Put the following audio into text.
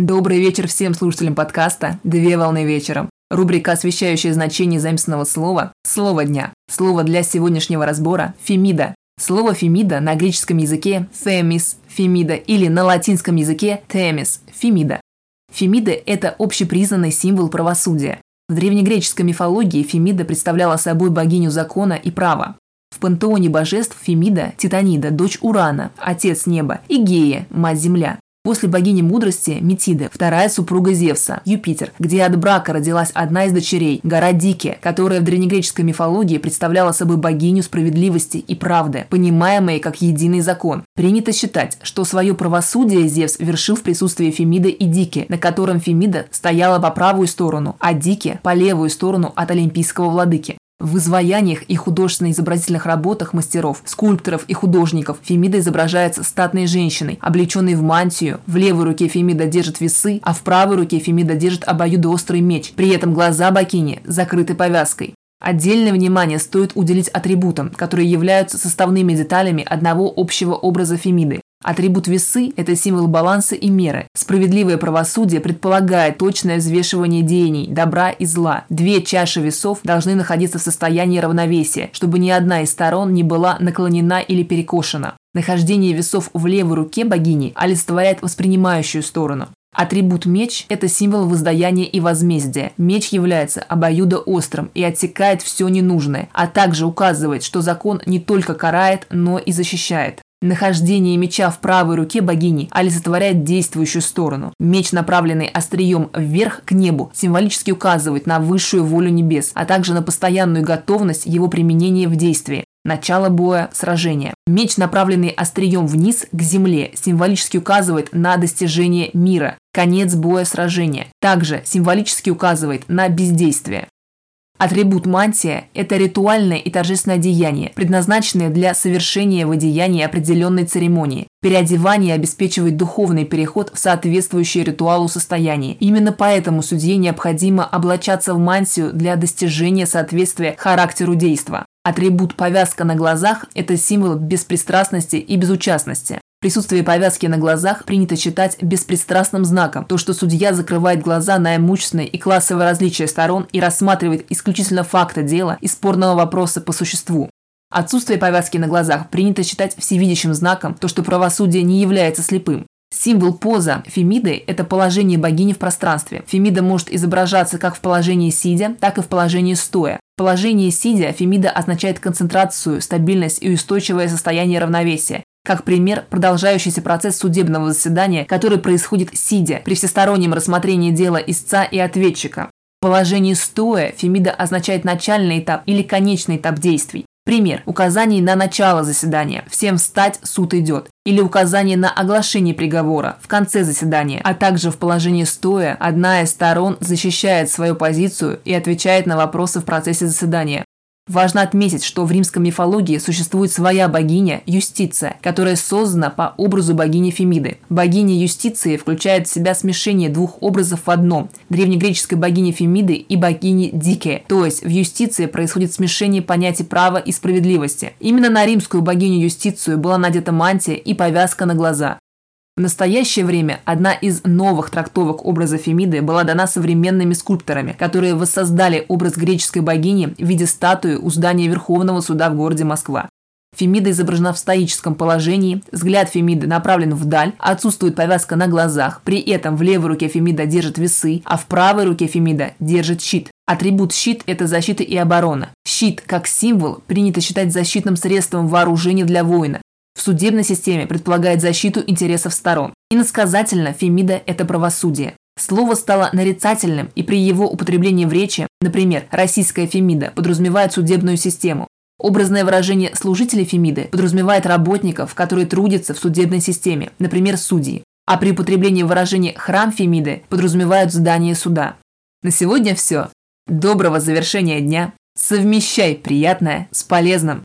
Добрый вечер всем слушателям подкаста «Две волны вечером». Рубрика, освещающая значение заместного слова «Слово дня». Слово для сегодняшнего разбора – «фемида». Слово «фемида» на греческом языке «фемис», «фемида» или на латинском языке «темис», «фемида». Фемида – это общепризнанный символ правосудия. В древнегреческой мифологии Фемида представляла собой богиню закона и права. В пантеоне божеств Фемида – Титанида, дочь Урана, отец неба, и Гея, мать земля. После богини мудрости Метиды, вторая супруга Зевса, Юпитер, где от брака родилась одна из дочерей, гора Дике, которая в древнегреческой мифологии представляла собой богиню справедливости и правды, понимаемой как единый закон. Принято считать, что свое правосудие Зевс вершил в присутствии Фемиды и Дики, на котором Фемида стояла по правую сторону, а Дике – по левую сторону от олимпийского владыки. В изваяниях и художественно-изобразительных работах мастеров, скульпторов и художников Фемида изображается статной женщиной, облеченной в мантию. В левой руке Фемида держит весы, а в правой руке Фемида держит обоюдоострый меч. При этом глаза богини закрыты повязкой. Отдельное внимание стоит уделить атрибутам, которые являются составными деталями одного общего образа Фемиды. Атрибут весы – это символ баланса и меры. Справедливое правосудие предполагает точное взвешивание деяний, добра и зла. Две чаши весов должны находиться в состоянии равновесия, чтобы ни одна из сторон не была наклонена или перекошена. Нахождение весов в левой руке богини олицетворяет воспринимающую сторону. Атрибут меч – это символ воздаяния и возмездия. Меч является обоюдоострым и отсекает все ненужное, а также указывает, что закон не только карает, но и защищает. Нахождение меча в правой руке богини олицетворяет действующую сторону. Меч, направленный острием вверх к небу, символически указывает на высшую волю небес, а также на постоянную готовность его применения в действии. Начало боя – сражения. Меч, направленный острием вниз к земле, символически указывает на достижение мира. Конец боя – сражения. Также символически указывает на бездействие. Атрибут мантия – это ритуальное и торжественное деяние, предназначенное для совершения в одеянии определенной церемонии. Переодевание обеспечивает духовный переход в соответствующее ритуалу состояние. Именно поэтому судье необходимо облачаться в мантию для достижения соответствия характеру действа. Атрибут повязка на глазах – это символ беспристрастности и безучастности. Присутствие повязки на глазах принято считать беспристрастным знаком. То, что судья закрывает глаза на имущественные и классовые различия сторон и рассматривает исключительно факта дела и спорного вопроса по существу. Отсутствие повязки на глазах принято считать всевидящим знаком, то, что правосудие не является слепым. Символ поза Фемиды – это положение богини в пространстве. Фемида может изображаться как в положении сидя, так и в положении стоя. В положении сидя Фемида означает концентрацию, стабильность и устойчивое состояние равновесия. Как пример, продолжающийся процесс судебного заседания, который происходит сидя, при всестороннем рассмотрении дела истца и ответчика. В положении стоя Фемида означает начальный этап или конечный этап действий. Пример. Указание на начало заседания. Всем встать, суд идет. Или указание на оглашение приговора в конце заседания. А также в положении стоя одна из сторон защищает свою позицию и отвечает на вопросы в процессе заседания. Важно отметить, что в римской мифологии существует своя богиня – Юстиция, которая создана по образу богини Фемиды. Богиня Юстиции включает в себя смешение двух образов в одном – древнегреческой богини Фемиды и богини Дике, то есть в Юстиции происходит смешение понятий права и справедливости. Именно на римскую богиню Юстицию была надета мантия и повязка на глаза. В настоящее время одна из новых трактовок образа Фемиды была дана современными скульпторами, которые воссоздали образ греческой богини в виде статуи у здания Верховного суда в городе Москва. Фемида изображена в стоическом положении, взгляд Фемиды направлен вдаль, отсутствует повязка на глазах, при этом в левой руке Фемида держит весы, а в правой руке Фемида держит щит. Атрибут щит – это защита и оборона. Щит, как символ, принято считать защитным средством вооружения для воина в судебной системе предполагает защиту интересов сторон. Иносказательно Фемида – это правосудие. Слово стало нарицательным, и при его употреблении в речи, например, российская Фемида подразумевает судебную систему. Образное выражение служители Фемиды подразумевает работников, которые трудятся в судебной системе, например, судьи. А при употреблении выражения «храм Фемиды» подразумевают здание суда. На сегодня все. Доброго завершения дня. Совмещай приятное с полезным.